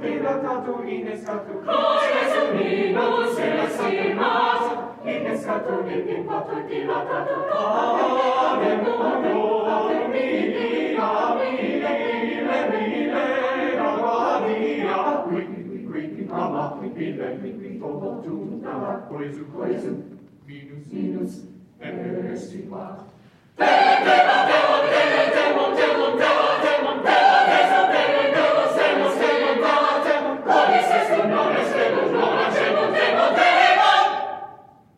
Dilatato in escatu Cosque subino se In escatu in pimpato dilatato Ave mondo ave mili mile mile Aguadia Qui qui ama qui mile Qui qui todo tu Coesu coesu Minus minus and